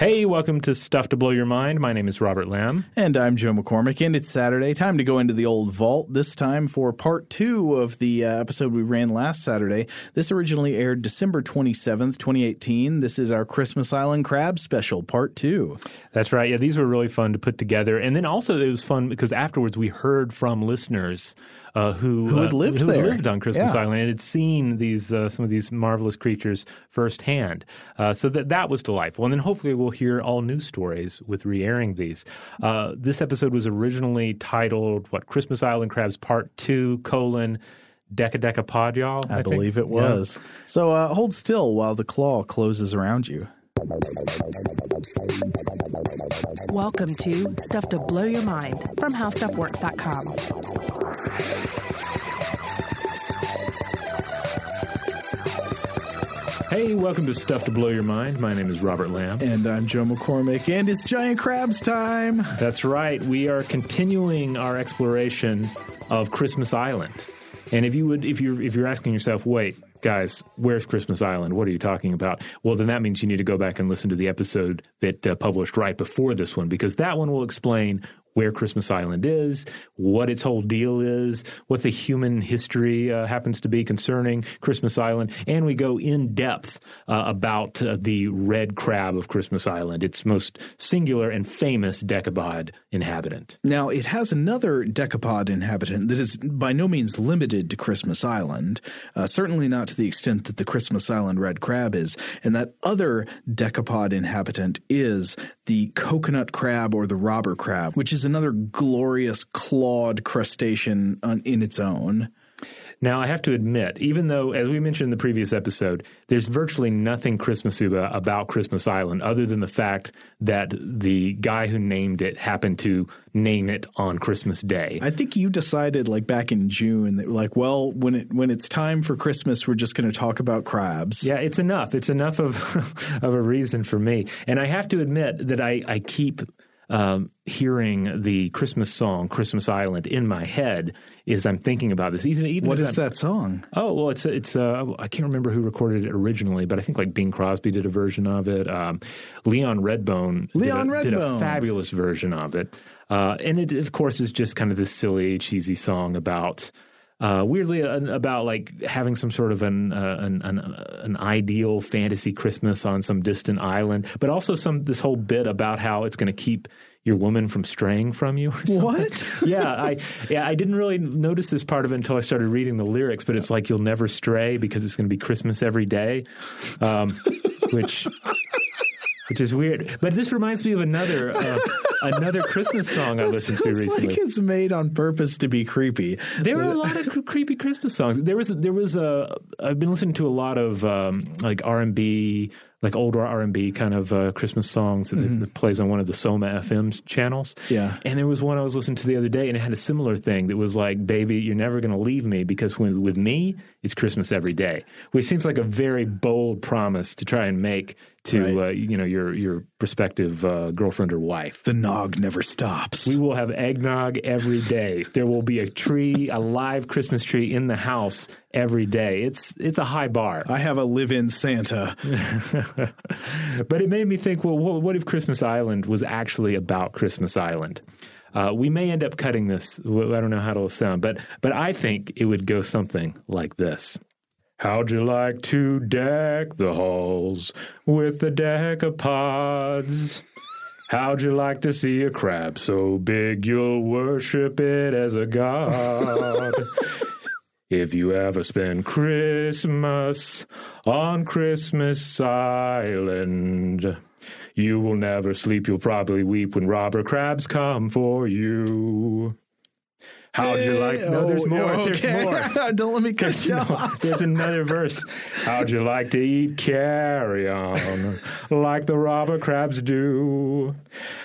Hey, welcome to Stuff to Blow Your Mind. My name is Robert Lamb. And I'm Joe McCormick, and it's Saturday. Time to go into the old vault, this time for part two of the uh, episode we ran last Saturday. This originally aired December 27th, 2018. This is our Christmas Island Crab special, part two. That's right. Yeah, these were really fun to put together. And then also, it was fun because afterwards we heard from listeners uh, who who had lived uh, who there. lived on Christmas Yeah. Island and had seen these uh, some of these marvelous creatures firsthand. Uh, so that that was delightful. And then hopefully we'll hear all new stories with re-airing these. Uh, this episode was originally titled what Christmas Island Crabs Part Two colon Pod y'all. I, think? believe it Yeah. was. So uh, hold still while the claw closes around you. Welcome to Stuff to Blow Your Mind from HowStuffWorks.com. Hey, welcome to Stuff to Blow Your Mind. My name is Robert Lamb. And I'm Joe McCormick, and it's Giant Crabs time. That's right. We are continuing our exploration of Christmas Island. And if you would if you're if you're asking yourself, wait, guys, where's Christmas Island? What are you talking about? Well, then that means you need to go back and listen to the episode that uh, published right before this one because that one will explain where Christmas Island is, what its whole deal is, what the human history uh, happens to be concerning Christmas Island, and we go in depth uh, about uh, the red crab of Christmas Island, its most singular and famous decapod inhabitant. Now, it has another decapod inhabitant that is by no means limited to Christmas Island, uh, certainly not to the extent that the Christmas Island red crab is. And that other decapod inhabitant is the coconut crab or the robber crab, which is another glorious clawed crustacean in its own. Now, I have to admit, even though, as we mentioned in the previous episode, there's virtually nothing Christmas about Christmas Island other than the fact that the guy who named it happened to name it on Christmas Day. I think you decided like back in June that like, well, when it when it's time for Christmas, we're just going to talk about crabs. Yeah, it's enough. It's enough of of a reason for me. And I have to admit that I, I keep um, hearing the Christmas song "Christmas Island" in my head is I'm thinking about this. Even even What is I'm- that song? Oh well, it's it's uh, I can't remember who recorded it originally, but I think like Bing Crosby did a version of it. Um, Leon Redbone, Leon did, a, did a fabulous version of it, uh, and it of course is just kind of this silly, cheesy song about. Uh, weirdly, uh, about like having some sort of an, uh, an an an ideal fantasy Christmas on some distant island, but also some this whole bit about how it's going to keep your woman from straying from you. Or something. What? yeah, I yeah I didn't really notice this part of it until I started reading the lyrics. But it's like you'll never stray because it's going to be Christmas every day, um, which which is weird. But this reminds me of another uh, another Christmas song I listened to recently. like it's made on purpose to be creepy. There are a lot of cre- creepy Christmas songs. There was there was a I've been listening to a lot of um, like R and B, like older R and B kind of uh, Christmas songs that, that plays on one of the Soma FM channels. Yeah. and there was one I was listening to the other day, and it had a similar thing that was like, "Baby, you're never going to leave me because when, with me, it's Christmas every day," which seems like a very bold promise to try and make to Right. uh, you know your your prospective uh, girlfriend or wife. The nog never stops. We will have eggnog every day. There will be a tree, a live Christmas tree in the house every day. It's it's a high bar. I have a live-in Santa. But it made me think, well, what, what if Christmas Island was actually about Christmas Island? Uh, we may end up cutting this. I don't know how it'll sound, but but I think it would go something like this. How'd you like to deck the halls with the decapods? How'd you like to see a crab so big you'll worship it as a god? If you ever spend Christmas on Christmas Island, you will never sleep. You'll probably weep when robber crabs come for you. How'd you like? No, there's Oh, more. okay. There's more. Don't let me cut you No, off. there's another verse. How'd you like to eat carry on like the robber crabs do?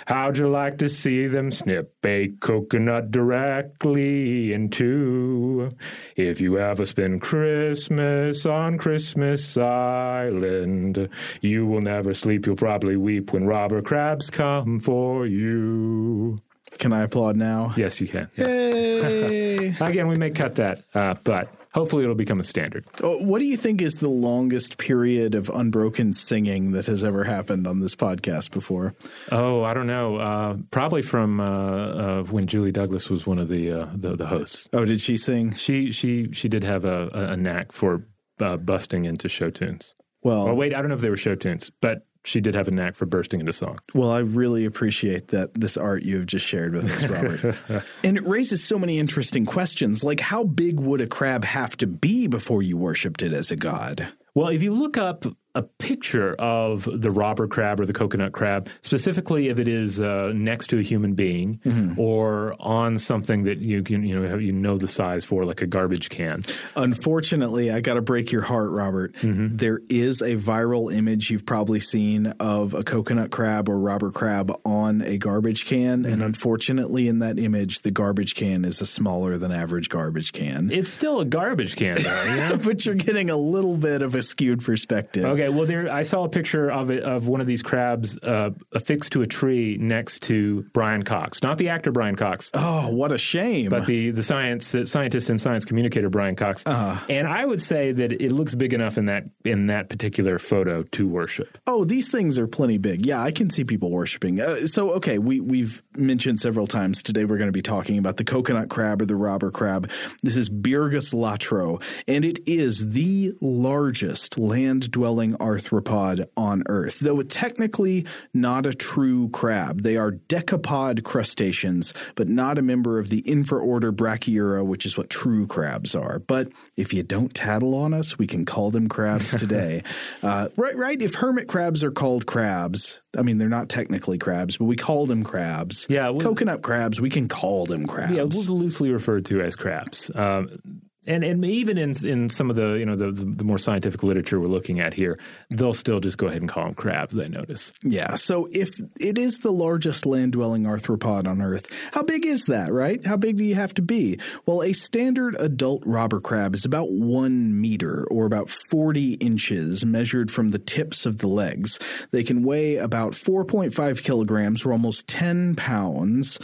How'd you like to see them snip a coconut directly in two? If you ever spend Christmas on Christmas Island, you will never sleep. You'll probably weep when robber crabs come for you. Can I applaud now? Yes, you can. Yay! Again, we may cut that, uh, but hopefully it'll become a standard. Oh, What do you think is the longest period of unbroken singing that has ever happened on this podcast before? Oh, I don't know. Uh, probably from uh, uh, when Julie Douglas was one of the, uh, the the hosts. Oh, did she sing? She she she did have a, a- a knack for uh, busting into show tunes. Well, Oh wait, I don't know if they were show tunes, but she did have a knack for bursting into song. Well, I really appreciate that this art you have just shared with us, Robert. and it raises so many interesting questions, like how big would a crab have to be before you worshipped it as a god? Well, if you look up a picture of the robber crab or the coconut crab, specifically if it is uh, next to a human being mm-hmm. or on something that you can you know you know the size for, like a garbage can. Unfortunately, I got to break your heart, Robert. Mm-hmm. There is a viral image you've probably seen of a coconut crab or robber crab on a garbage can. And mm-hmm. unfortunately, in that image, the garbage can is a smaller than average garbage can. It's still a garbage can, though. Know? but you're getting a little bit of a skewed perspective. Okay, well, there I saw a picture of it of one of these crabs uh, affixed to a tree next to Brian Cox, not the actor Brian Cox, Oh, what a shame. but the the science scientist and science communicator Brian Cox. And I would say that it looks big enough in that in that particular photo to worship. Oh, these things are plenty big. Yeah, I can see people worshiping. Uh, so, okay, we we've mentioned several times today. We're going to be talking about the coconut crab or the robber crab. This is Birgus latro, and it is the largest land-dwelling arthropod on Earth. Though technically not a true crab, they are decapod crustaceans, but not a member of the infraorder Brachyura, which is what true crabs are. But if you don't tattle on us, we can call them crabs today. uh, right, right. If hermit crabs are called crabs, I mean they're not technically crabs, but we call them crabs. Yeah, well- coconut crabs, we can call them crabs. Yeah, well, loosely referred to as crabs. Um, and and even in in some of the you know the, the more scientific literature we're looking at here, they'll still just go ahead and call them crabs. I notice. Yeah. So if it is the largest land dwelling arthropod on Earth, how big is that, right? How big do you have to be? Well, a standard adult robber crab is about one meter or about 40 inches measured from the tips of the legs. They can weigh about 4.5 kilograms or almost 10 pounds.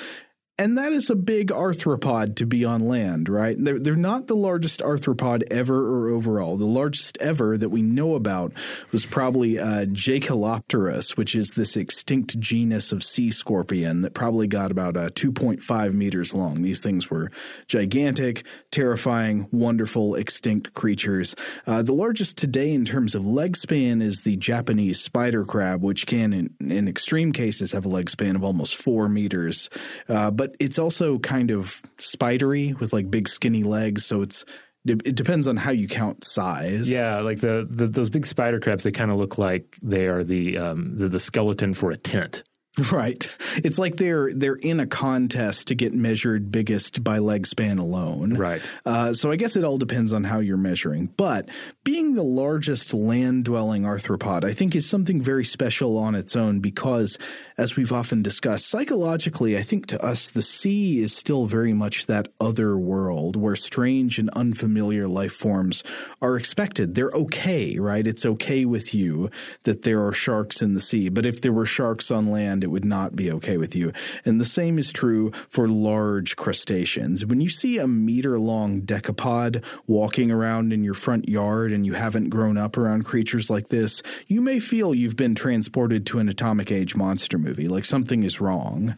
And that is a big arthropod to be on land, right? They're, they're not the largest arthropod ever or overall. The largest ever that we know about was probably uh, Jaekelopterus, which is this extinct genus of sea scorpion that probably got about uh, 2.5 meters long. These things were gigantic, terrifying, wonderful, extinct creatures. Uh, the largest today in terms of leg span is the Japanese spider crab, which can, in, in extreme cases, have a leg span of almost four meters. Uh, but it's also kind of spidery with like big skinny legs, so it's it depends on how you count size. Yeah, like the, the those big spider crabs, they kind of look like they are the, um, the the skeleton for a tent. Right. It's like they're they're in a contest to get measured biggest by leg span alone. Right. Uh, so I guess it all depends on how you're measuring. But being the largest land dwelling arthropod, I think, is something very special on its own because, as we've often discussed, psychologically, I think to us, the sea is still very much that other world where strange and unfamiliar life forms are expected. They're okay, right? It's okay with you that there are sharks in the sea. But if there were sharks on land, it would not be okay with you. And the same is true for large crustaceans. When you see a meter long decapod walking around in your front yard and you haven't grown up around creatures like this, you may feel you've been transported to an atomic age monster movie, like something is wrong.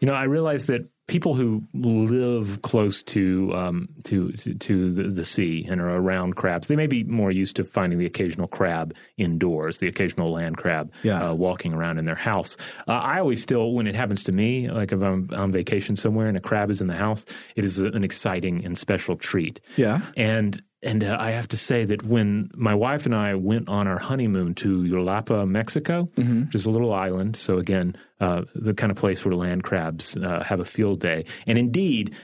You know, I realize that people who live close to um, to to, to the, the sea and are around crabs, they may be more used to finding the occasional crab indoors, the occasional land crab Yeah. uh, walking around in their house. Uh, I always still, when it happens to me, like if I'm on vacation somewhere and a crab is in the house, it is an exciting and special treat. Yeah. And and uh, I have to say that when my wife and I went on our honeymoon to Yelapa, Mexico, which is a little island, so again, uh, the kind of place where land crabs uh, have a field day, and indeed,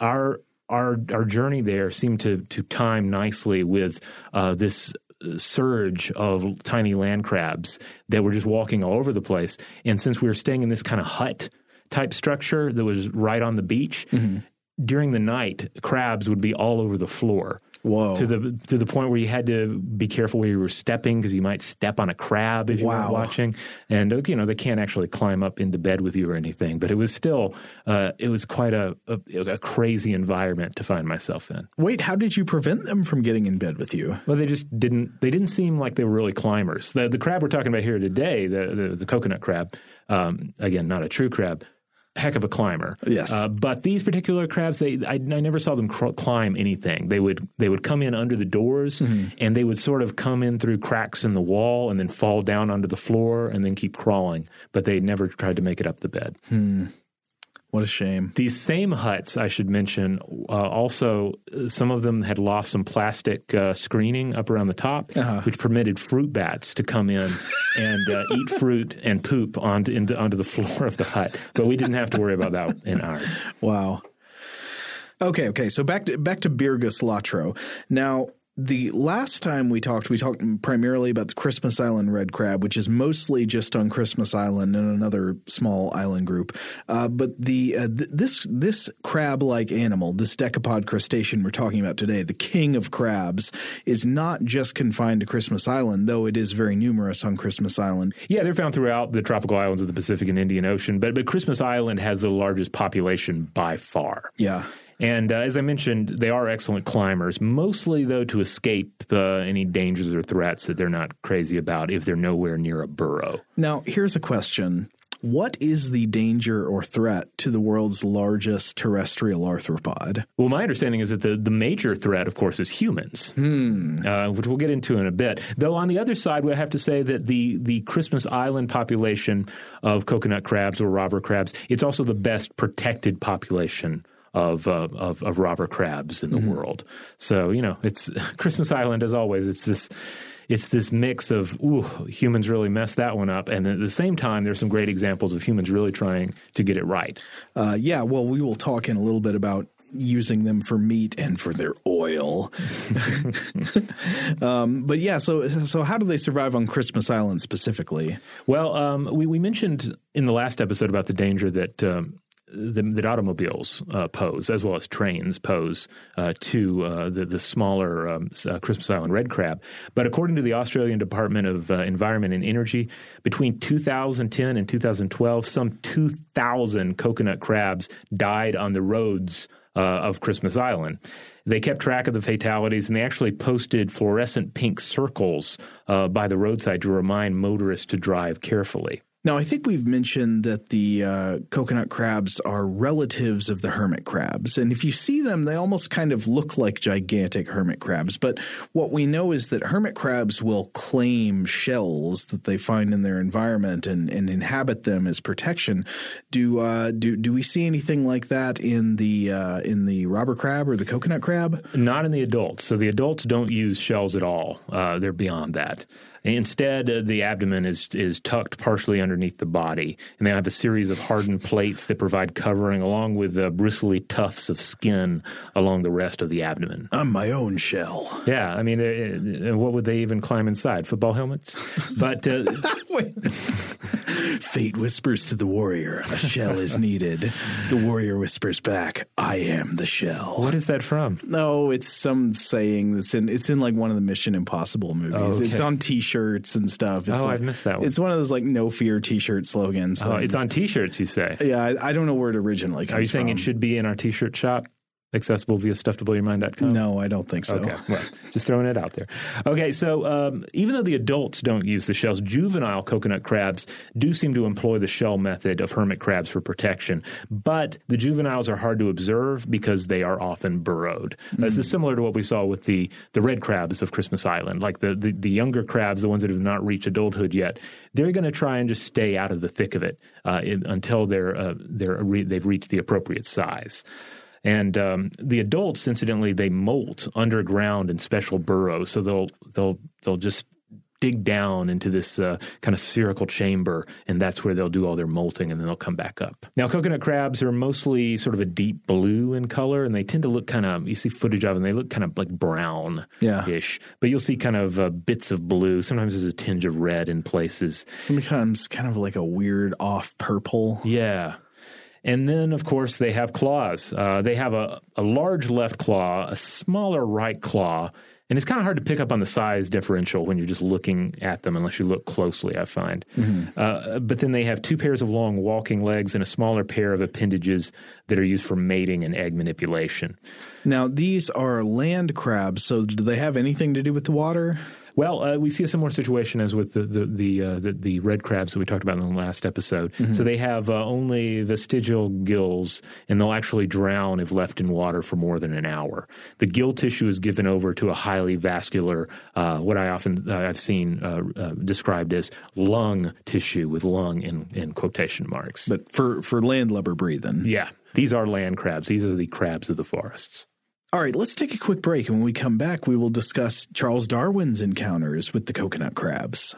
our our our journey there seemed to to time nicely with uh, this surge of tiny land crabs that were just walking all over the place. And since we were staying in this kind of hut type structure that was right on the beach, during the night, crabs would be all over the floor. Whoa. To the to the point where you had to be careful where you were stepping because you might step on a crab if you Wow. weren't watching. And uh, you know they can't actually climb up into bed with you or anything, but it was still uh, it was quite a, a a crazy environment to find myself in. Wait, how did you prevent them from getting in bed with you? Well, they just didn't. They didn't seem like they were really climbers. The the crab we're talking about here today, the the, the coconut crab, um, again, not a true crab, heck of a climber. Yes. Uh, but these particular crabs, they I, I never saw them cr- climb anything. They would they would come in under the doors, and they would sort of come in through cracks in the wall, and then fall down onto the floor, and then keep crawling. But they never tried to make it up the bed. What a shame. These same huts, I should mention, uh, also uh, some of them had lost some plastic uh, screening up around the top, which permitted fruit bats to come in and uh, eat fruit and poop onto, into, onto the floor of the hut. But we didn't have to worry about that in ours. Wow. Okay, okay. So back to back to Birgus Latro. Now, the last time we talked, we talked primarily about the Christmas Island red crab, which is mostly just on Christmas Island and another small island group. Uh, but the uh, th- this this crab-like animal, this decapod crustacean we're talking about today, the king of crabs, is not just confined to Christmas Island, though it is very numerous on Christmas Island. Yeah, they're found throughout the tropical islands of the Pacific and Indian Ocean, but, but Christmas Island has the largest population by far. Yeah. And uh, as I mentioned, they are excellent climbers, mostly, though, to escape uh, any dangers or threats that they're not crazy about if they're nowhere near a burrow. Now, here's a question. What is the danger or threat to the world's largest terrestrial arthropod? Well, my understanding is that the, the major threat, of course, is humans, uh, which we'll get into in a bit. Though on the other side, we have to say that the, the Christmas Island population of coconut crabs or robber crabs, it's also the best protected population of, uh, of, of robber crabs in the world. So, you know, it's Christmas Island, as always, it's this it's this mix of ooh humans really messed that one up and at the same time there's some great examples of humans really trying to get it right Uh, yeah, well, we will talk in a little bit about using them for meat and for their oil. um, but yeah, so so how do they survive on Christmas Island specifically? Well, um, we, we mentioned in the last episode about the danger that um, the, that automobiles uh, pose, as well as trains pose uh, to uh, the, the smaller um, uh, Christmas Island red crab. But according to the Australian Department of uh, Environment and Energy, between 2010 and 2012, some 2,000 coconut crabs died on the roads uh, of Christmas Island. They kept track of the fatalities and they actually posted fluorescent pink circles by the roadside to remind motorists to drive carefully. Now, I think we've mentioned that the uh, coconut crabs are relatives of the hermit crabs. And if you see them, they almost kind of look like gigantic hermit crabs. But what we know is that hermit crabs will claim shells that they find in their environment and, and inhabit them as protection. Do, uh, do, do we see anything like that in the, uh, in the robber crab or the coconut crab? Not in the adults. So the adults don't use shells at all. Uh, they're beyond that. Instead, uh, the abdomen is is tucked partially underneath the body, and they have a series of hardened plates that provide covering, along with uh, bristly tufts of skin along the rest of the abdomen. I'm my own shell. Yeah, I mean, uh, uh, what would they even climb inside? Football helmets? But uh, Fate whispers to the warrior, a shell is needed. The warrior whispers back, I am the shell. what is that from? No, it's some saying that's in it's in like one of the Mission Impossible movies. Oh, It's okay. on T-shirts and stuff. It's Oh, like- I've missed that one. It's one of those like no fear T-shirt slogans. Oh, it's on T-shirts. You say? Yeah, I, I don't know where it originally comes from. Are you saying from. it should be in our T-shirt shop, accessible via stufftoblowyourmind.com? No, I don't think so. Okay, well, just throwing it out there. Okay, so um, even though the adults don't use the shells, juvenile coconut crabs do seem to employ the shell method of hermit crabs for protection. But the juveniles are hard to observe because they are often burrowed. This is similar to what we saw with the, the red crabs of Christmas Island. Like the, the, the younger crabs, the ones that have not reached adulthood yet, they're going to try and just stay out of the thick of it uh, in, until they're, uh, they're re- they've reached the appropriate size. And um, the adults, incidentally, they molt underground in special burrows. So they'll they'll they'll just dig down into this uh, kind of spherical chamber, and that's where they'll do all their molting, and then they'll come back up. Now, coconut crabs are mostly sort of a deep blue in color, and they tend to look kind of. You see footage of them; they look kind of like brown, Yeah. ish. But you'll see kind of uh, bits of blue. Sometimes there's a tinge of red in places. Sometimes kind of like a weird off purple. Yeah. And then, of course, they have claws. Uh, they have a, a large left claw, a smaller right claw, and it's kind of hard to pick up on the size differential when you're just looking at them unless you look closely, I find. Mm-hmm. Uh, but then they have two pairs of long walking legs and a smaller pair of appendages that are used for mating and egg manipulation. Now, these are land crabs, so do they have anything to do with the water? Well, uh, we see a similar situation as with the the the, uh, the, the red crabs that we talked about in the last episode. Mm-hmm. So they have uh, only vestigial gills, and they'll actually drown if left in water for more than an hour. The gill tissue is given over to a highly vascular, uh, what I often uh, I've seen uh, described as lung tissue with lung in, in quotation marks. But for for landlubber breathing, yeah. These are land crabs. These are the crabs of the forests. All right, let's take a quick break. And when we come back, we will discuss Charles Darwin's encounters with the coconut crabs.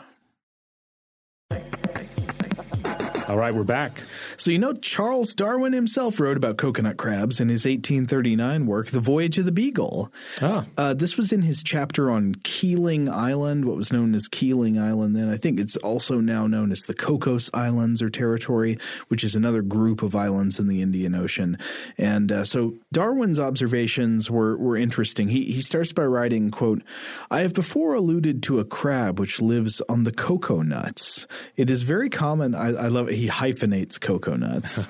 All right, we're back. So, you know, Charles Darwin himself wrote about coconut crabs in his 1839 work, The Voyage of the Beagle. Ah. Uh, this was in his chapter on Keeling Island, what was known as Keeling Island then. I think it's also now known as the Cocos Islands or territory, which is another group of islands in the Indian Ocean. And uh, so Darwin's observations were, were interesting. He, he starts by writing, quote, I have before alluded to a crab which lives on the cocoa nuts. It is very common. I, I love it he hyphenates coconuts.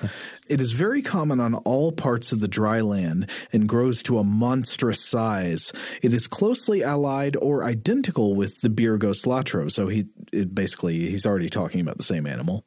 it is very common on all parts of the dry land and grows to a monstrous size. It is closely allied or identical with the Birgos latro. So he basically he's already talking about the same animal.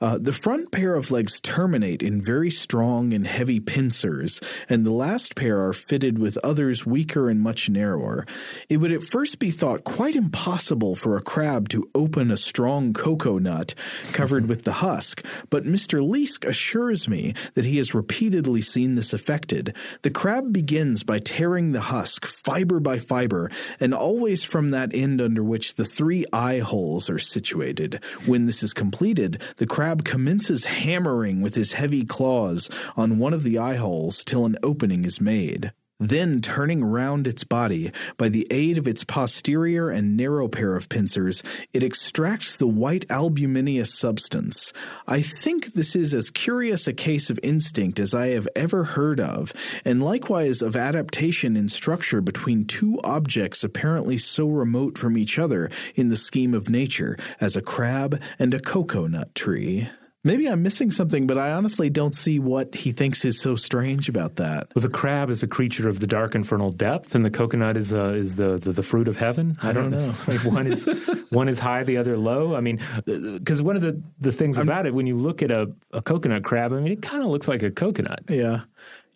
Uh, the front pair of legs terminate in very strong and heavy pincers, and the last pair are fitted with others weaker and much narrower. It would at first be thought quite impossible for a crab to open a strong cocoa nut covered with the husk, but Mr. Liesk assures me that he has repeatedly seen this effected. The crab begins by tearing the husk fiber by fiber, and always from that end under which the three eye holes are situated. When this is completed, the crab crab commences hammering with his heavy claws on one of the eye holes till an opening is made. Then, turning round its body, by the aid of its posterior and narrow pair of pincers, it extracts the white albuminous substance. I think this is as curious a case of instinct as I have ever heard of, and likewise of adaptation in structure between two objects apparently so remote from each other in the scheme of nature as a crab and a cocoa nut tree. Maybe I'm missing something, but I honestly don't see what he thinks is so strange about that. Well, the crab is a creature of the dark infernal depth, and the coconut is uh, is the, the, the fruit of heaven. I, I don't, don't, know. like one is one is high, the other low. I mean, because one of the, the things I'm, about it, when you look at a, a coconut crab, I mean, it kind of looks like a coconut. Yeah.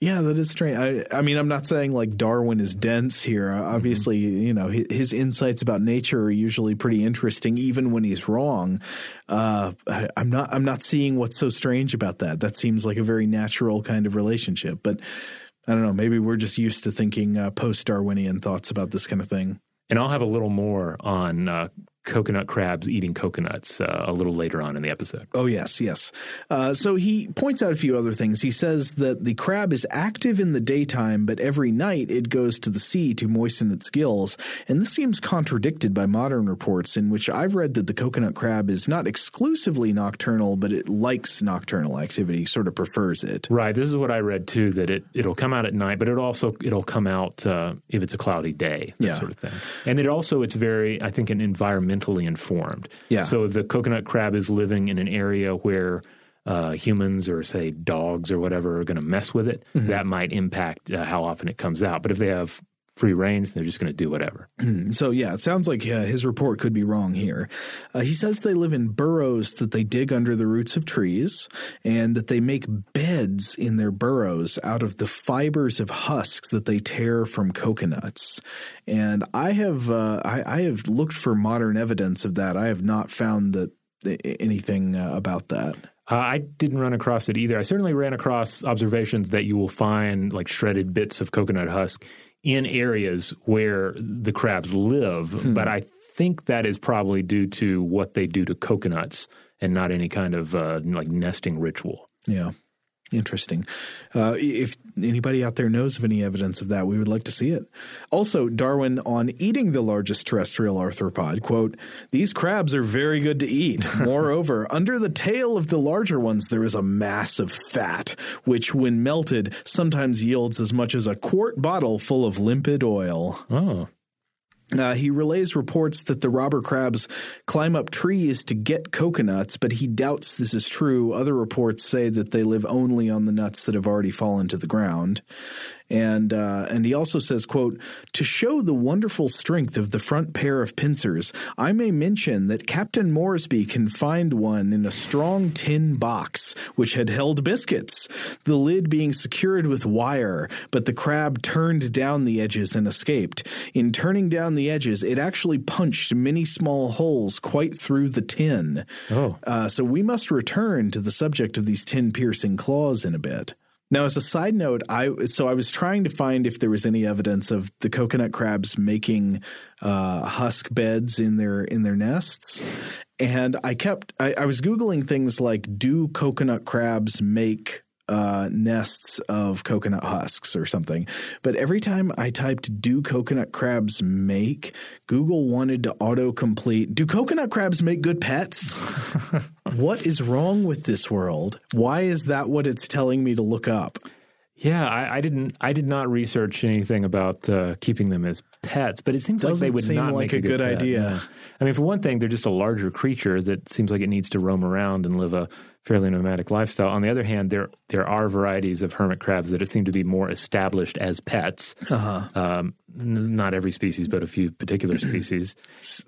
Yeah, that is strange. I, I mean, I'm not saying like Darwin is dense here. Uh, obviously, mm-hmm. you know, his, his, insights about nature are usually pretty interesting, even when he's wrong. Uh, I, I'm not. I'm not seeing what's so strange about that. That seems like a very natural kind of relationship. But I don't know. Maybe we're just used to thinking uh, post Darwinian thoughts about this kind of thing. And I'll have a little more on uh, coconut crabs eating coconuts uh, a little later on in the episode. Oh, yes, yes. Uh, so he points out a few other things. He says that the crab is active in the daytime, but every night it goes to the sea to moisten its gills. And this seems contradicted by modern reports in which I've read that the coconut crab is not exclusively nocturnal, but it likes nocturnal activity, sort of prefers it. Right. This is what I read too, that it, it'll come out at night, but it also, it'll come out uh, if it's a cloudy day, that yeah. sort of thing. And it also, it's very, I think, an environment mentally informed. Yeah. So if the coconut crab is living in an area where uh, humans or say dogs or whatever are going to mess with it, mm-hmm. that might impact uh, how often it comes out. But if they have free range, they're just going to do whatever. So, yeah, it sounds like uh, his report could be wrong here. Uh, he says they live in burrows that they dig under the roots of trees and that they make beds in their burrows out of the fibers of husks that they tear from coconuts. And I have, uh, I, I, have looked for modern evidence of that. I have not found that anything uh, about that. Uh, I didn't run across it either. I certainly ran across observations that you will find like shredded bits of coconut husk in areas where the crabs live, hmm. but I think that is probably due to what they do to coconuts and not any kind of uh, like nesting ritual. Yeah. Interesting. Uh, if anybody out there knows of any evidence of that, we would like to see it. Also, Darwin on eating the largest terrestrial arthropod, quote, these crabs are very good to eat. Moreover, under the tail of the larger ones, there is a mass of fat, which when melted sometimes yields as much as a quart bottle full of limpid oil. Oh. Uh, he relays reports that the robber crabs climb up trees to get coconuts, but he doubts this is true. Other reports say that they live only on the nuts that have already fallen to the ground. And uh, and he also says, "quote To show the wonderful strength of the front pair of pincers, I may mention that Captain Moresby can find one in a strong tin box which had held biscuits, the lid being secured with wire, but the crab turned down the edges and escaped. In turning down the edges, it actually punched many small holes quite through the tin. Oh. Uh, so we must return to the subject of these tin piercing claws in a bit." Now, as a side note, I so I was trying to find if there was any evidence of the coconut crabs making uh, husk beds in their in their nests, and I kept I, I was googling things like do coconut crabs make uh, nests of coconut husks or something. But every time I typed "Do coconut crabs make?" Google wanted to autocomplete. Do coconut crabs make good pets? what is wrong with this world? Why is that what it's telling me to look up? Yeah, I, I didn't. I did not research anything about uh, keeping them as pets, but it seems like they would seem not like make a good pet. idea. Yeah. I mean, for one thing, they're just a larger creature that seems like it needs to roam around and live a fairly nomadic lifestyle. On the other hand, there there are varieties of hermit crabs that seem to be more established as pets. Uh-huh. Um, not every species, but a few particular species.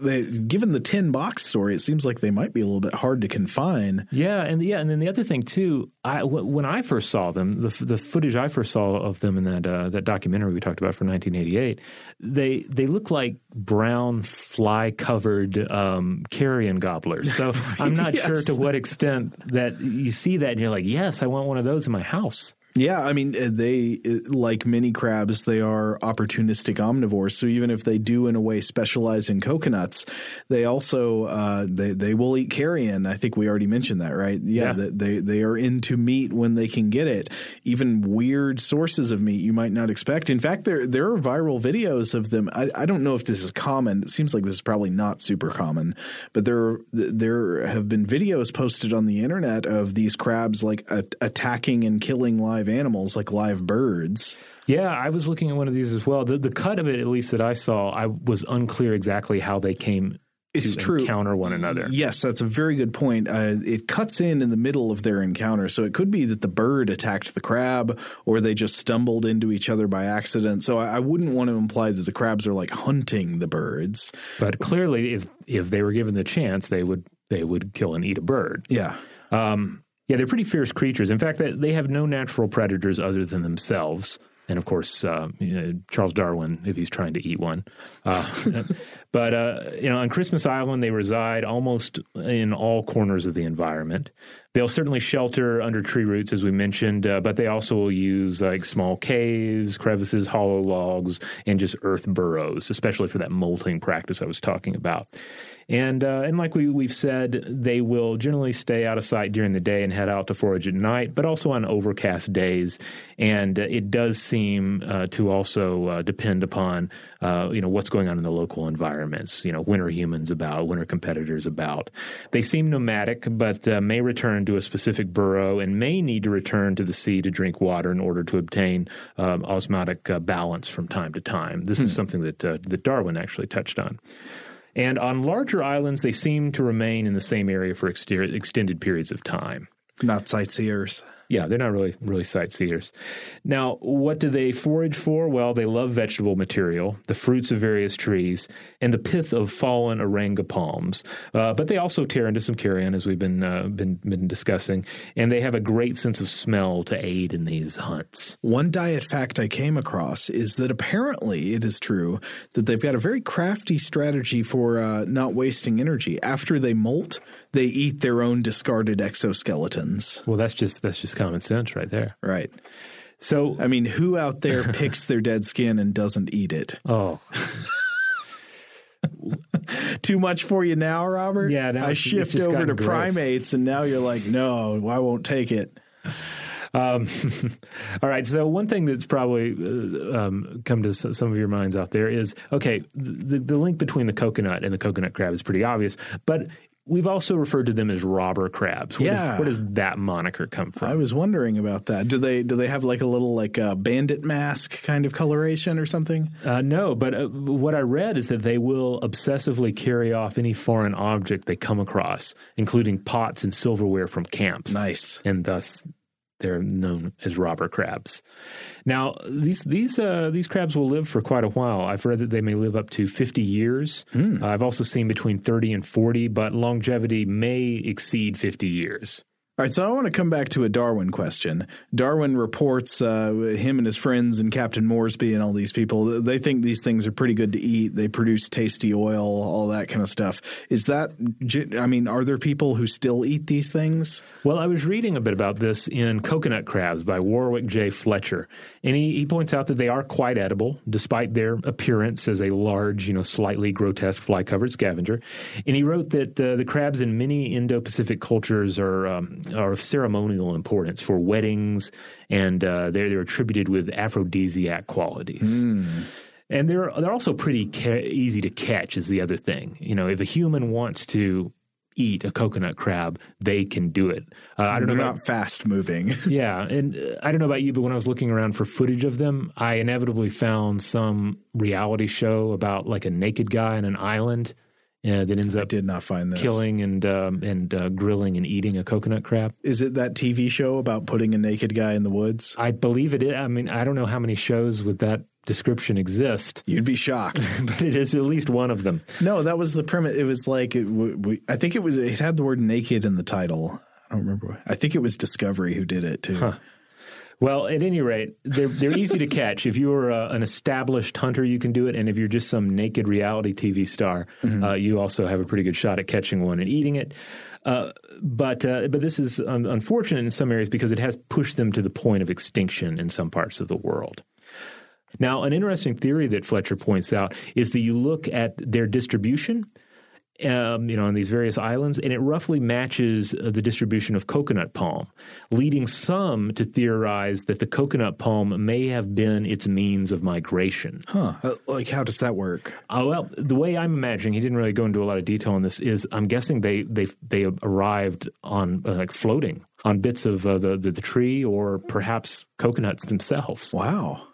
They, given the tin box story, it seems like they might be a little bit hard to confine. Yeah, and yeah, and then the other thing too, I w- when I first saw them, the f- the footage I first saw of them in that uh, that documentary we talked about for 1988, they they look like brown fly covered um, carrion gobblers. So I'm not sure to what extent that you see that and you're like, yes, I want one of those in my house. Yeah, I mean, uh, they, uh, like many crabs, they are opportunistic omnivores. So even if they do, in a way, specialize in coconuts, they also uh, they they will eat carrion. I think we already mentioned that, right? Yeah, Yeah. they they are into meat when they can get it. Even weird sources of meat you might not expect. In fact, there there are viral videos of them. I, I don't know if this is common. It seems like this is probably not super common, but there there have been videos posted on the internet of these crabs like a, attacking and killing live animals, like live birds. Yeah, I was looking at one of these as well. The, the cut of it, at least that I saw, I was unclear exactly how they came It's to true. encounter one another. Yes, that's a very good point. Uh, it cuts in in the middle of their encounter, so it could be that the bird attacked the crab, or they just stumbled into each other by accident. So I, I wouldn't want to imply that the crabs are like hunting the birds. But clearly, if if they were given the chance, they would they would kill and eat a bird. Yeah, Um, yeah, they're pretty fierce creatures. In fact, they, have no natural predators other than themselves. And of course, uh, you know, Charles Darwin, if he's trying to eat one. Uh, but, uh, you know, on Christmas Island, they reside almost in all corners of the environment. They'll certainly shelter under tree roots, as we mentioned, uh, but they also will use like small caves, crevices, hollow logs, and just earth burrows, especially for that molting practice I was talking about. And uh, and like we we've said, they will generally stay out of sight during the day and head out to forage at night, but also on overcast days. And uh, it does seem uh, to also uh, depend upon uh, you know what's going on in the local environments. You know, when are humans about? When are competitors about? They seem nomadic, but uh, may return to a specific burrow and may need to return to the sea to drink water in order to obtain um, osmotic uh, balance from time to time. This is something that uh, that Darwin actually touched on. And on larger islands, they seem to remain in the same area for exter- extended periods of time. not sightseers. Yeah, they're not really really sightseers. Now, what do they forage for? Well, they love vegetable material, the fruits of various trees, and the pith of fallen arenga palms. Uh, but they also tear into some carrion, as we've been, uh, been been discussing, and they have a great sense of smell to aid in these hunts. One diet fact I came across is that apparently it is true that they've got a very crafty strategy for uh, not wasting energy. After they molt, they eat their own discarded exoskeletons. Well, that's just that's just common sense right there. Right. So, I mean, who out there picks their dead skin and doesn't eat it? oh, Too much for you now, Robert? Yeah, now I shift over to gross. primates, and now you're like, no, I won't take it. Um, all right. So one thing that's probably uh, um, come to s- some of your minds out there is okay. The, the link between the coconut and the coconut crab is pretty obvious, but we've also referred to them as robber crabs. Where Yeah. Does, where does that moniker come from? I was wondering about that. Do they do they have like a little like uh, bandit mask kind of coloration or something? Uh, no, but uh, what I read is that they will obsessively carry off any foreign object they come across, including pots and silverware from camps. Nice. and thus they're known as robber crabs. Now, these these uh, these crabs will live for quite a while. I've read that they may live up to fifty years. Uh, I've also seen between thirty and forty, but longevity may exceed fifty years. All right, so I want to come back to a Darwin question. Darwin reports uh, him and his friends and Captain Moresby and all these people. They think these things are pretty good to eat. They produce tasty oil, all that kind of stuff. Is that? I mean, are there people who still eat these things? Well, I was reading a bit about this in Coconut Crabs by Warwick J. Fletcher, and he, he points out that they are quite edible, despite their appearance as a large, you know, slightly grotesque fly-covered scavenger. And he wrote that uh, the crabs in many Indo-Pacific cultures are um, are of ceremonial importance for weddings, and uh, they're they're attributed with aphrodisiac qualities. And they're they're also pretty ca- easy to catch. Is the other thing, you know, if a human wants to eat a coconut crab, they can do it. Uh, I don't know They're about not fast moving. yeah, and uh, I don't know about you, but when I was looking around for footage of them, I inevitably found some reality show about like a naked guy on an island uh, that ends up I Did not find this. killing and um, and uh, grilling and eating a coconut crab. Is it that TV show about putting a naked guy in the woods? I believe it is. I mean, I don't know how many shows with that description exist, You'd be shocked. but it is at least one of them. no, that was the premise. It was like it, w- we, I think it was. It had the word naked in the title. I don't remember. I think it was Discovery who did it too. Well, at any rate, they're they're easy to catch. If you're uh, an established hunter, you can do it, and if you're just some naked reality TV star, uh, you also have a pretty good shot at catching one and eating it. Uh, but uh, but this is un- unfortunate in some areas because it has pushed them to the point of extinction in some parts of the world. Now, an interesting theory that Fletcher points out is that you look at their distribution um, you know, on these various islands, and it roughly matches uh, the distribution of coconut palm, leading some to theorize that the coconut palm may have been its means of migration. Huh? Uh, Like, how does that work? Uh, well, the way I'm imagining, he didn't really go into a lot of detail on this. Is I'm guessing they they they arrived on uh, like floating on bits of uh, the, the the tree or perhaps coconuts themselves. Wow.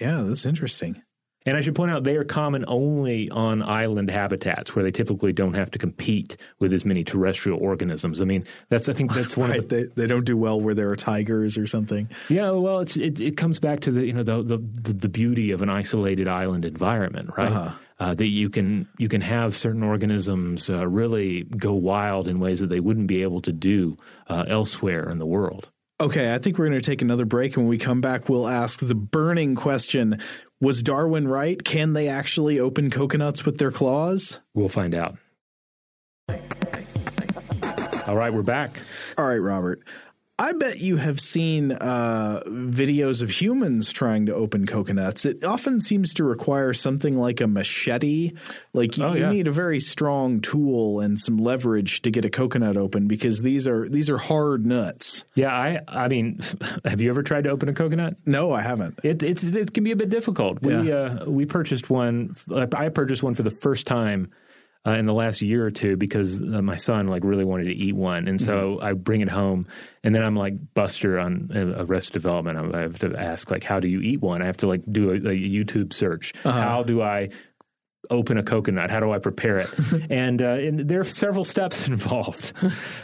Yeah, that's interesting. And I should point out they are common only on island habitats where they typically don't have to compete with as many terrestrial organisms. I mean, that's I think that's one Right? of the They, they don't do well where there are tigers or something. yeah. Well, it's it, it comes back to the you know the the, the, the beauty of an isolated island environment, right? Uh-huh. Uh, that you can you can have certain organisms uh, really go wild in ways that they wouldn't be able to do uh, elsewhere in the world. Okay, I think we're going to take another break. And when we come back, we'll ask the burning question Was Darwin right? Can they actually open coconuts with their claws? We'll find out. All right, we're back. All right, Robert. I bet you have seen uh, videos of humans trying to open coconuts. It often seems to require something like a machete. Like you, Oh, you need a very strong tool and some leverage to get a coconut open because these are these are hard nuts. Yeah, I I mean, have you ever tried to open a coconut? No, I haven't. It, it's it can be a bit difficult. We Yeah. uh, we purchased one. I purchased one for the first time uh, in the last year or two because uh, my son like really wanted to eat one, and so I bring it home, and then I'm like Buster on uh, Arrested Development. I I have to ask like, how do you eat one? I have to like do a, a YouTube search. How do I open a coconut? How do I prepare it? and, uh, and there are several steps involved.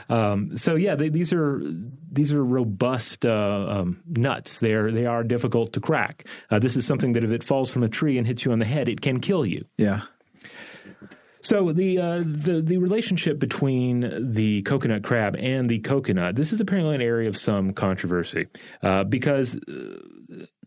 um, so yeah, they, these are these are robust uh, um, nuts. They're they are difficult to crack. Uh, this is something that if it falls from a tree and hits you on the head, it can kill you. Yeah. So the uh, the the relationship between the coconut crab and the coconut this is apparently an area of some controversy uh, because. Uh,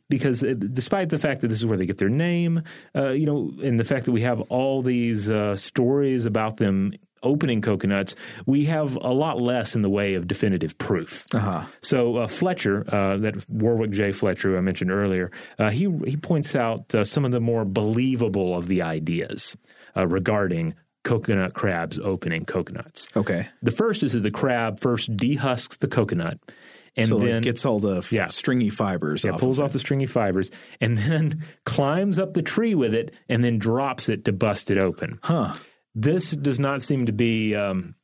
because uh, despite the fact that this is where they get their name, uh, you know, and the fact that we have all these uh, stories about them opening coconuts, we have a lot less in the way of definitive proof. Uh-huh. So uh, Fletcher, uh, that Warwick J. Fletcher, who I mentioned earlier, uh, he he points out uh, some of the more believable of the ideas uh, regarding coconut crabs opening coconuts. Okay. The first is that the crab first dehusks the coconut and so then gets all the f- Yeah. stringy fibers yeah, off. pulls of off the stringy fibers, and then climbs up the tree with it, and then drops it to bust it open. Huh. This does not seem to be um,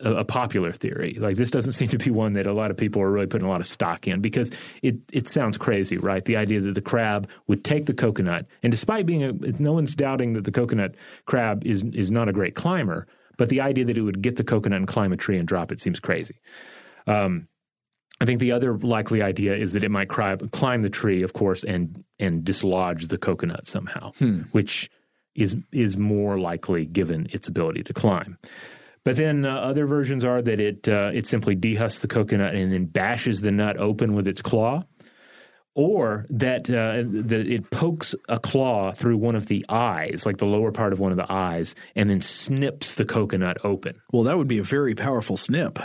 a, a popular theory. Like this doesn't seem to be one that a lot of people are really putting a lot of stock in because it it sounds crazy, right? The idea that the crab would take the coconut, and despite being a, no one's doubting that the coconut crab is is not a great climber, but the idea that it would get the coconut and climb a tree and drop it seems crazy. Um, I think the other likely idea is that it might cri- climb the tree, of course, and and dislodge the coconut somehow, which is is more likely given its ability to climb. But then uh, other versions are that it uh, it simply dehusks the coconut and then bashes the nut open with its claw, or that uh, that it pokes a claw through one of the eyes, like the lower part of one of the eyes, and then snips the coconut open. Well, that would be a very powerful snip.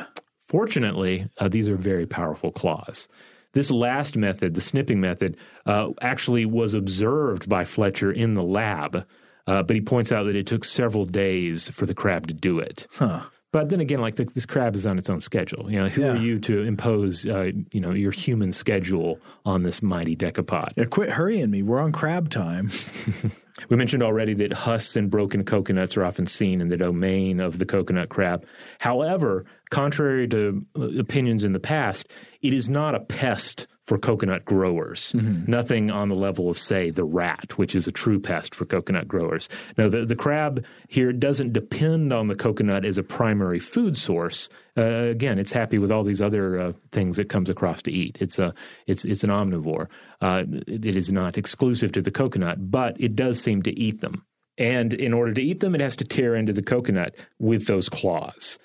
Fortunately, uh, these are very powerful claws. This last method, the snipping method, uh, actually was observed by Fletcher in the lab, uh, but he points out that it took several days for the crab to do it. Huh. But then again, like the, this crab is on its own schedule. You know, who Yeah. are you to impose, uh, you know, your human schedule on this mighty decapod? Yeah, quit hurrying me. We're on crab time. We mentioned already that husks and broken coconuts are often seen in the domain of the coconut crab. However, contrary to uh, opinions in the past, it is not a pest for coconut growers. Nothing on the level of, say, the rat, which is a true pest for coconut growers. No, the, the crab here doesn't depend on the coconut as a primary food source. Uh, again, it's happy with all these other uh, things it comes across to eat. It's a it's it's an omnivore. Uh, it it is not exclusive to the coconut, but it does seem to eat them. And in order to eat them, it has to tear into the coconut with those claws.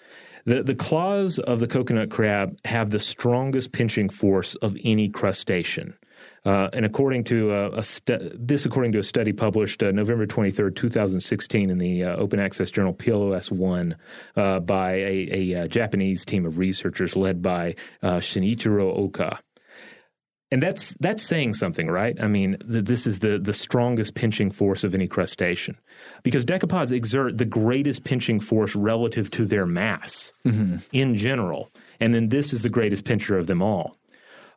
The, the claws of the coconut crab have the strongest pinching force of any crustacean. Uh, and according to a, a stu- this, according to a study published uh, November twenty third, two thousand sixteen, in the uh, open access journal PLOS One, uh, by a, a, uh Japanese team of researchers led by uh, Shinichiro Oka. And that's that's saying something, right? I mean, th- this is the the strongest pinching force of any crustacean, because decapods exert the greatest pinching force relative to their mass mm-hmm. in general, and then this is the greatest pincher of them all.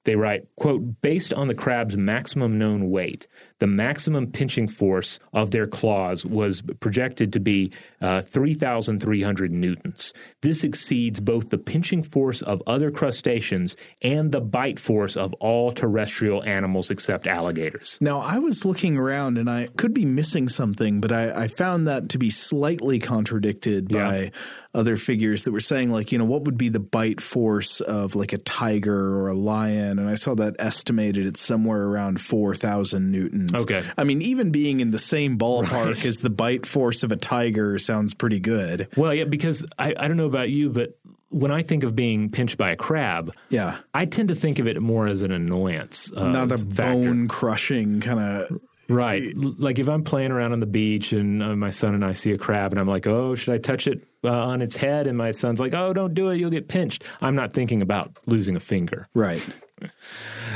They write, quote, based on the crab's maximum known weight, the maximum pinching force of their claws was projected to be uh, 3,300 newtons. This exceeds both the pinching force of other crustaceans and the bite force of all terrestrial animals except alligators. Now, I was looking around and I could be missing something, but I, I found that to be slightly contradicted Yeah. by other figures that were saying, like, you know, what would be the bite force of like a tiger or a lion? And I saw that estimated at somewhere around 4,000 newtons. Okay. I mean, even being in the same ballpark as the bite force of a tiger sounds pretty good. Well, yeah, because I, I don't know about you, but when I think of being pinched by a crab, Yeah. I tend to think of it more as an annoyance. Uh, Not a bone crushing kind of. Right. Like if I'm playing around on the beach and uh, my son and I see a crab and I'm like, oh, should I touch it uh, on its head? And my son's like, oh, don't do it. You'll get pinched. I'm not thinking about losing a finger. Right.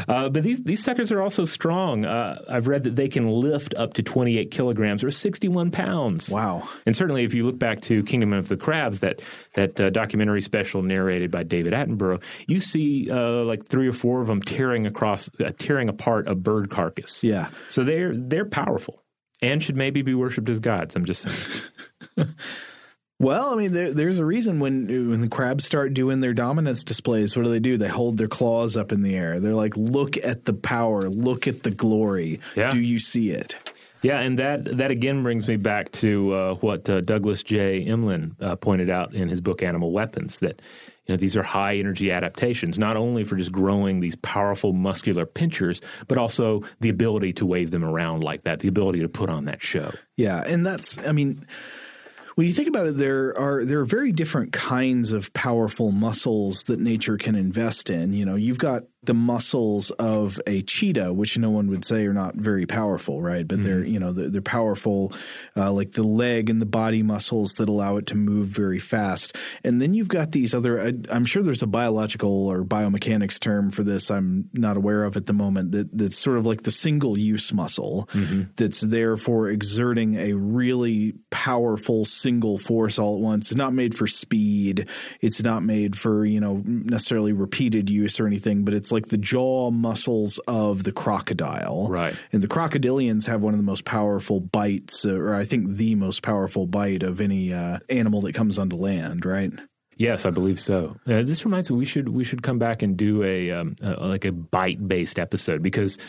Uh, but these, these suckers are also strong. Uh, I've read that they can lift up to 28 kilograms or 61 pounds. Wow. And certainly, if you look back to Kingdom of the Crabs, that that uh, documentary special narrated by David Attenborough, you see uh, like three or four of them tearing across, uh, tearing apart a bird carcass. Yeah. So they're they're powerful and should maybe be worshipped as gods. I'm just saying. Well, I mean, there, there's a reason when when the crabs start doing their dominance displays, what do they do? They hold their claws up in the air. They're like, "Look at the power! Look at the glory! Yeah. Do you see it?" Yeah, and that that again brings me back to uh, what uh, Douglas J. Emlen uh, pointed out in his book Animal Weapons that you know these are high energy adaptations, not only for just growing these powerful muscular pinchers, but also the ability to wave them around like that, the ability to put on that show. Yeah, and that's I mean when you think about it there are there are very different kinds of powerful muscles that nature can invest in. You know, you've got the muscles of a cheetah, which no one would say are not very powerful, right? But they're you know they're, they're powerful, uh, like the leg and the body muscles that allow it to move very fast. And then you've got these other. I, I'm sure there's a biological or biomechanics term for this. I'm not aware of at the moment. That that's sort of like the single use muscle that's there for exerting a really powerful single force all at once. It's not made for speed. It's not made for you know necessarily repeated use or anything. But it's like the jaw muscles of the crocodile. Right. And the crocodilians have one of the most powerful bites, uh, or I think the most powerful bite of any uh, animal that comes onto land, right? Yes, I believe so. Uh, this reminds me we should we should come back and do a, um, a like a bite based episode because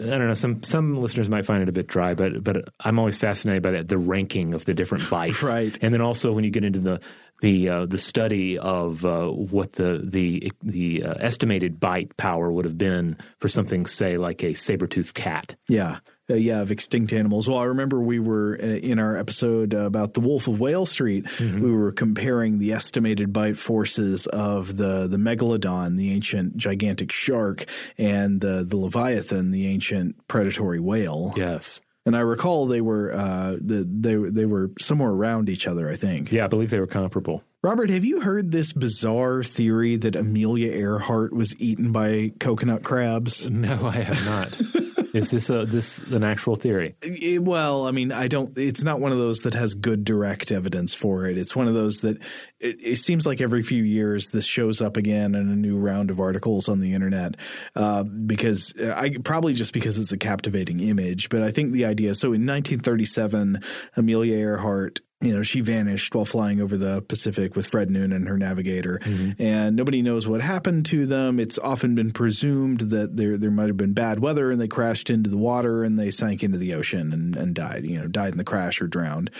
I don't know some some listeners might find it a bit dry, but but I'm always fascinated by that the ranking of the different bites, Right. And then also when you get into the the uh, the study of uh, what the the the uh, estimated bite power would have been for something say like a saber toothed cat. Yeah. Uh, yeah, of extinct animals. Well, I remember we were uh, in our episode about the Wolf of Whale Street. We were comparing the estimated bite forces of the the megalodon, the ancient gigantic shark, and the the leviathan, the ancient predatory whale. Yes. And I recall they were uh, the, they they were somewhere around each other. I think. Yeah, I believe they were comparable. Robert, have you heard this bizarre theory that Amelia Earhart was eaten by coconut crabs? No, I have not. Is this a this an actual theory? It- well, I mean, I don't. It's not one of those that has good direct evidence for it. It's one of those that it, it seems like every few years this shows up again in a new round of articles on the internet. Uh, because uh, I probably just because it's a captivating image, but I think the idea. So in 1937, Amelia Earhart you know, she vanished while flying over the Pacific with Fred Noonan, and her navigator, mm-hmm. and nobody knows what happened to them. It's often been presumed that there there might have been bad weather and they crashed into the water and they sank into the ocean and, and died. You know, died in the crash or drowned.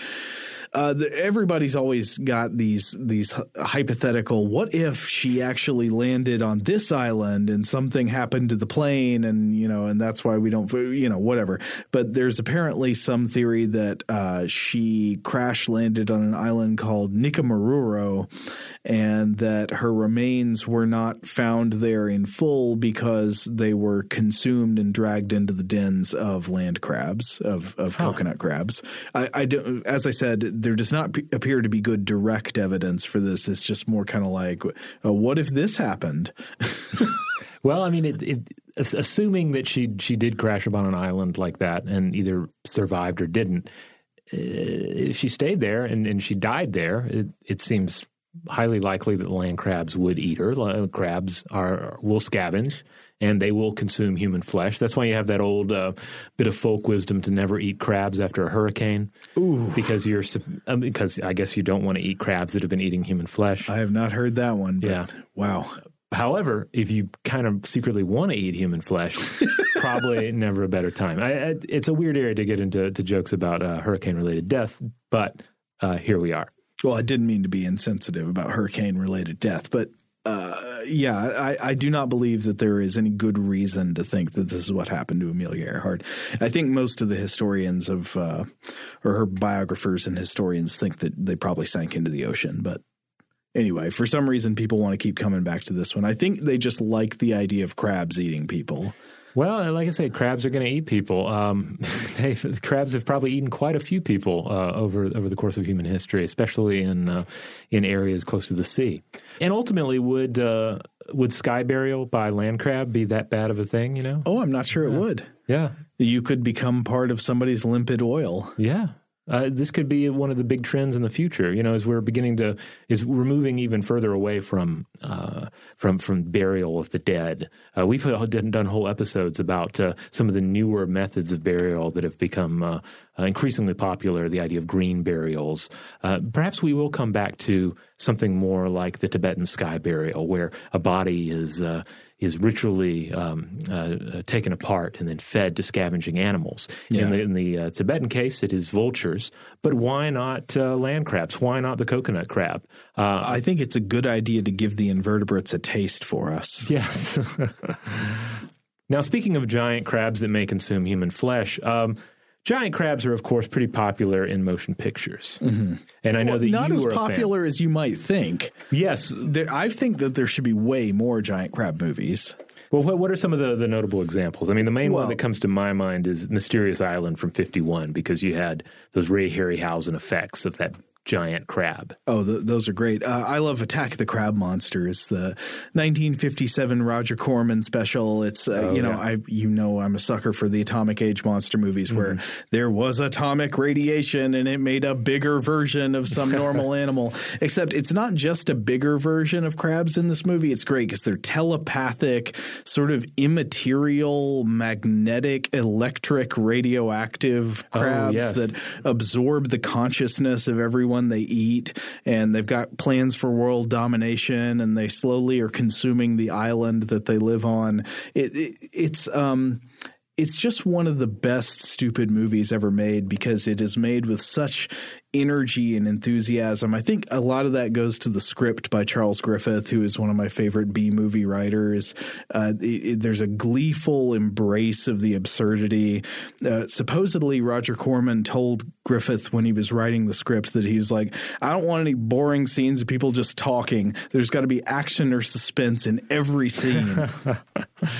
Uh, the, everybody's always got these these hypothetical. What if she actually landed on this island and something happened to the plane, and you know, and that's why we don't, you know, whatever. But there's apparently some theory that uh, she crash landed on an island called Nikumaroro, and that her remains were not found there in full because they were consumed and dragged into the dens of land crabs, of, of coconut crabs. I, I do, as I said, there does not p- appear to be good direct evidence for this. It's just more kind of like, uh, what if this happened? Well, I mean, it, it, assuming that she she did crash upon an island like that and either survived or didn't, uh, if she stayed there and, and she died there, it, it seems highly likely that the land crabs would eat her. Land Crabs are will scavenge and they will consume human flesh. That's why you have that old uh, bit of folk wisdom to never eat crabs after a hurricane, Ooh. because you're um, because I guess you don't want to eat crabs that have been eating human flesh. I have not heard that one. But Yeah. Wow. However, if you kind of secretly want to eat human flesh, probably never a better time. I, I, it's a weird area to get into to jokes about uh, hurricane related death, but uh, here we are. Well, I didn't mean to be insensitive about hurricane related death, but uh, yeah, I, I do not believe that there is any good reason to think that this is what happened to Amelia Earhart. I think most of the historians of, uh, or her biographers and historians think that they probably sank into the ocean. But anyway, for some reason, people want to keep coming back to this one. I think they just like the idea of crabs eating people. Well, like I say, crabs are going to eat people. Um, they, crabs have probably eaten quite a few people uh, over over the course of human history, especially in uh, in areas close to the sea. And ultimately, would uh, would sky burial by land crab be that bad of a thing? You know? Oh, I'm not sure it would. Yeah, You could become part of somebody's limpid oil. Yeah. Uh, this could be one of the big trends in the future. You know, as we're beginning to, is we're moving even further away from uh, from from burial of the dead. Uh, we've done, whole episodes about uh, some of the newer methods of burial that have become uh, increasingly popular. The idea of green burials. Uh, perhaps we will come back to something more like the Tibetan sky burial, where a body is uh, is ritually um, uh, uh, taken apart and then fed to scavenging animals. In the, in the uh, Tibetan case, it is vultures, but why not uh, land crabs? Why not the coconut crab? Uh, I think it's a good idea to give the invertebrates a taste for us. yes. now, speaking of giant crabs that may consume human flesh, um, giant crabs are, of course, pretty popular in motion pictures. Mm-hmm. And I know that Not as are a fan. popular as you might think. Yes, There, I think that there should be way more giant crab movies. Well, what, what are some of the, the notable examples? I mean, the main Well- one that comes to my mind is Mysterious Island from 51 because you had those Ray Harryhausen effects of that giant crab. Oh, th- those are great. Uh, I love Attack of the Crab Monster. Monsters, the 1957 Roger Corman special. It's uh, Oh, you know yeah. I you know I'm a sucker for the atomic age monster movies where there was atomic radiation and it made a bigger version of some normal animal. Except it's not just a bigger version of crabs in this movie. It's great because they're telepathic, sort of immaterial, magnetic, electric, radioactive crabs yes. that absorb the consciousness of everyone they eat and they've got plans for world domination and they slowly are consuming the island that they live on it, it it's um it's just one of the best stupid movies ever made because it is made with such energy and enthusiasm. I think a lot of that goes to the script by Charles Griffith, who is one of my favorite B movie writers. Uh, it- it- there's a gleeful embrace of the absurdity. Uh, supposedly, Roger Corman told Griffith when he was writing the script that he was like, I don't want any boring scenes of people just talking. There's got to be action or suspense in every scene.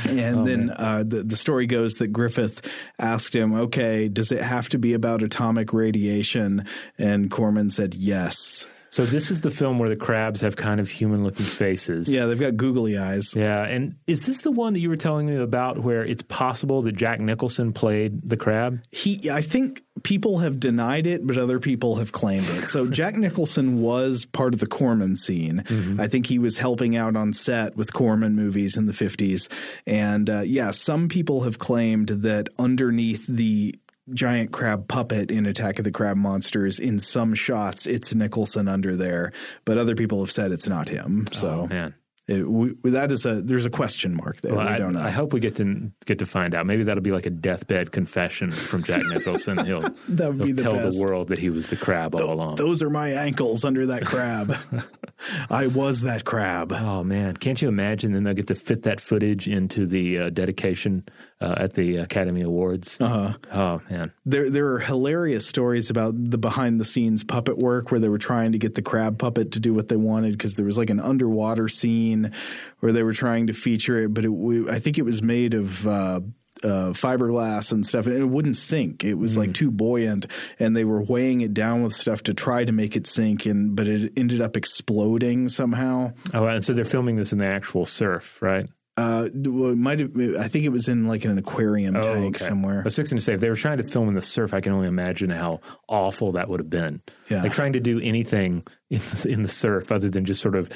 And then uh, the the story goes that Griffith asked him, "Okay, does it have to be about atomic radiation?" And Corman said, "Yes." So this is the film where the crabs have kind of human-looking faces. Yeah, they've got googly eyes. Yeah, and is this the one that you were telling me about where it's possible that Jack Nicholson played the crab? He, I think people have denied it, but other people have claimed it. So Jack Nicholson was part of the Corman scene. I think he was helping out on set with Corman movies in the fifties. And uh, yeah, some people have claimed that underneath the giant crab puppet in Attack of the Crab Monsters, in some shots, it's Nicholson under there, but other people have said it's not him. So Oh, man. it, we, that is a there's a question mark there. Well, we I, don't know. I hope we get to get to find out. Maybe that'll be like a deathbed confession from Jack Nicholson. He'll, That would he'll be the tell best. the world that he was the crab all along. Those are my ankles under that crab. I was that crab. Oh man, can't you imagine? Then they'll get to fit that footage into the uh, dedication uh, at the Academy Awards. Uh-huh. Oh man, There, there are hilarious stories about the behind the scenes puppet work where they were trying to get the crab puppet to do what they wanted because there was like an underwater scene where they were trying to feature it, but it, we, I think it was made of. Uh, uh, fiberglass and stuff, and it wouldn't sink. It was like too buoyant, and they were weighing it down with stuff to try to make it sink, and but it ended up exploding somehow. oh, and so they're filming this in the actual surf, right? Uh, well, might have. I think it was in like an aquarium Oh, tank okay. somewhere. I was fixing to say if they were trying to film in the surf, I can only imagine how awful that would have been. Yeah. Like trying to do anything in the, in the surf other than just sort of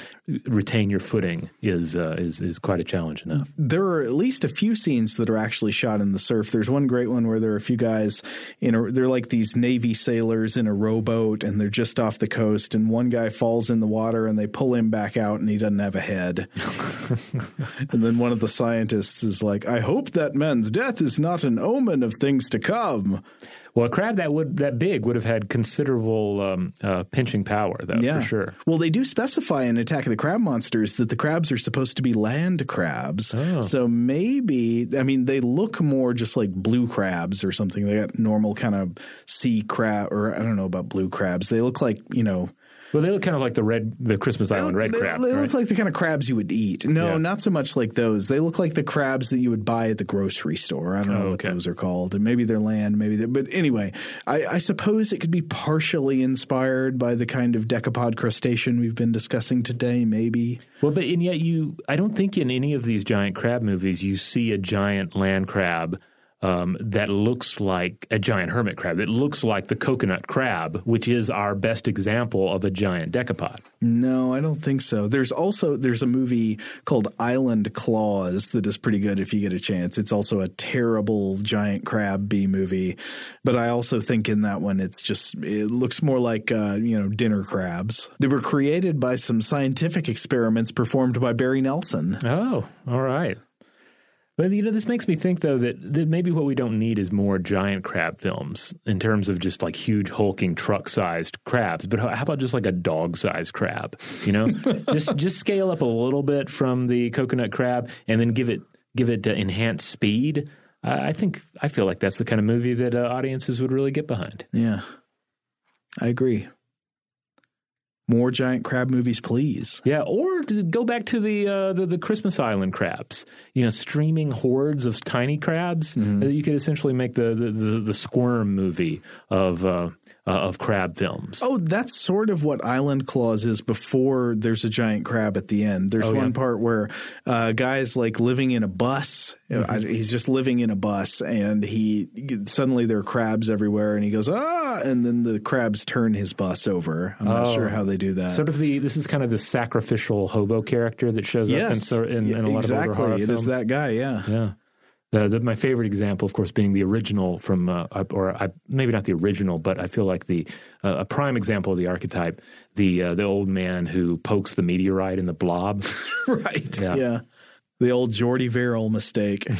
retain your footing is uh, is is quite a challenge enough. there are at least a few scenes that are actually shot in the surf. There's one great one where there are a few guys in a, they're like these Navy sailors in a rowboat and they're just off the coast and one guy falls in the water and they pull him back out and he doesn't have a head. and then one of the scientists is like, I hope that man's death is not an omen of things to come. Well, a crab that would that big would have had considerable um, uh, pinching power, though, for sure. Well, they do specify in Attack of the Crab Monsters that the crabs are supposed to be land crabs. Oh. So maybe, I mean, they look more just like blue crabs or something. They got normal kind of sea crab, or I don't know about blue crabs. They look like, you know, Well, they look kind of like the red, the Christmas Island red they, crab. They right? look like the kind of crabs you would eat. No, Yeah. not so much like those. They look like the crabs that you would buy at the grocery store. I don't know Oh, what okay. those are called. And maybe they're land, maybe they but anyway, I, I suppose it could be partially inspired by the kind of decapod crustacean we've been discussing today, maybe. Well, but and yet you, I don't think in any of these giant crab movies you see a giant land crab um, that looks like a giant hermit crab. That looks like the coconut crab, which is our best example of a giant decapod. No, I don't think so. There's also there's a movie called Island Claws that is pretty good if you get a chance. It's also a terrible giant crab B movie, but I also think in that one it's just it looks more like uh, you know dinner crabs. They were created by some scientific experiments performed by Barry Nelson. Oh, all right. But you know, this makes me think though that, that maybe what we don't need is more giant crab films in terms of just like huge hulking truck-sized crabs. But how about just like a dog-sized crab? You know, just just scale up a little bit from the coconut crab and then give it give it uh, enhanced speed. I I think I feel like that's the kind of movie that uh, audiences would really get behind. Yeah, I agree. More giant crab movies, please. Yeah, or to go back to the, uh, the the Christmas Island crabs. You know, streaming hordes of tiny crabs. Mm-hmm. Uh, You could essentially make the the, the, the Squirm movie of uh, uh, of crab films. Oh, that's sort of what Island Claws is before there's a giant crab at the end. There's Oh, one yeah. part where uh, guy's like living in a bus. Mm-hmm. I- he's just living in a bus, and he suddenly there are crabs everywhere, and he goes ah, and then the crabs turn his bus over. I'm not Oh. sure how they do that. Sort of the this is kind of the sacrificial hobo character that shows up in, yes, so- in, in a lot exactly. of older horror It is that guy. Yeah. Yeah. The, the, my favorite example, of course, being the original from, uh, or I, maybe not the original, but I feel like the uh, a prime example of the archetype, the uh, the old man who pokes the meteorite in the blob. right. Yeah. Yeah. The old Jordy Verrill mistake.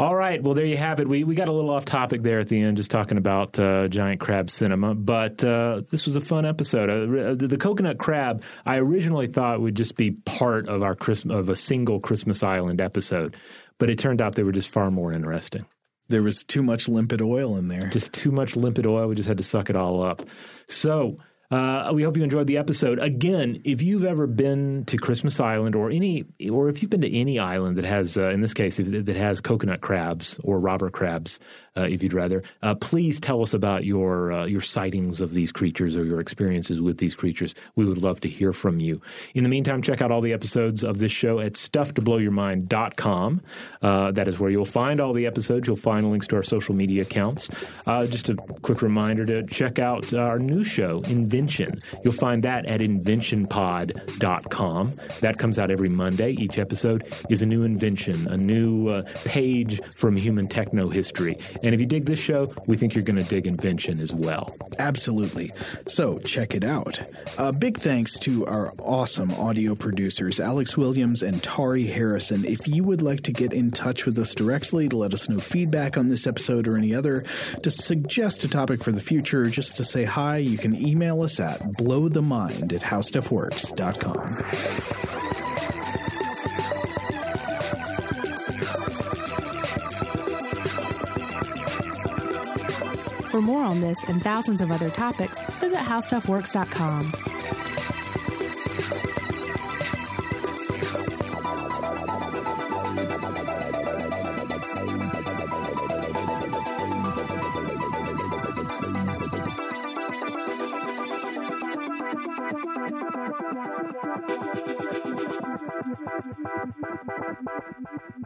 All right, well there you have it. We we got a little off topic there at the end, just talking about uh, giant crab cinema, but uh, this was a fun episode. Uh, the, the coconut crab, I originally thought would just be part of our Christmas of a single Christmas Island episode, but it turned out they were just far more interesting. there was too much limpid oil in there. just too much limpid oil. We just had to suck it all up. So uh, we hope you enjoyed the episode. Again, if you've ever been to Christmas Island or any, or if you've been to any island that has, uh, in this case, that has coconut crabs or robber crabs, uh, if you'd rather, uh, please tell us about your uh, your sightings of these creatures or your experiences with these creatures. We would love to hear from you. In the meantime, check out all the episodes of this show at stufftoblowyourmind.com. Uh, that is where you'll find all the episodes. You'll find links to our social media accounts. Uh, just a quick reminder to check out our new show, Invention. You'll find that at inventionpod.com. That comes out every Monday. Each episode is a new invention, a new uh, page from human techno history. And if you dig this show, we think you're going to dig Invention as well. Absolutely. So check it out. Uh, big thanks to our awesome audio producers, Alex Williams and Tari Harrison. If you would like to get in touch with us directly to let us know feedback on this episode or any other, to suggest a topic for the future, just to say hi, you can email us at blowthemind at howstuffworks.com. For more on this and thousands of other topics, visit howstuffworks.com. Thank you.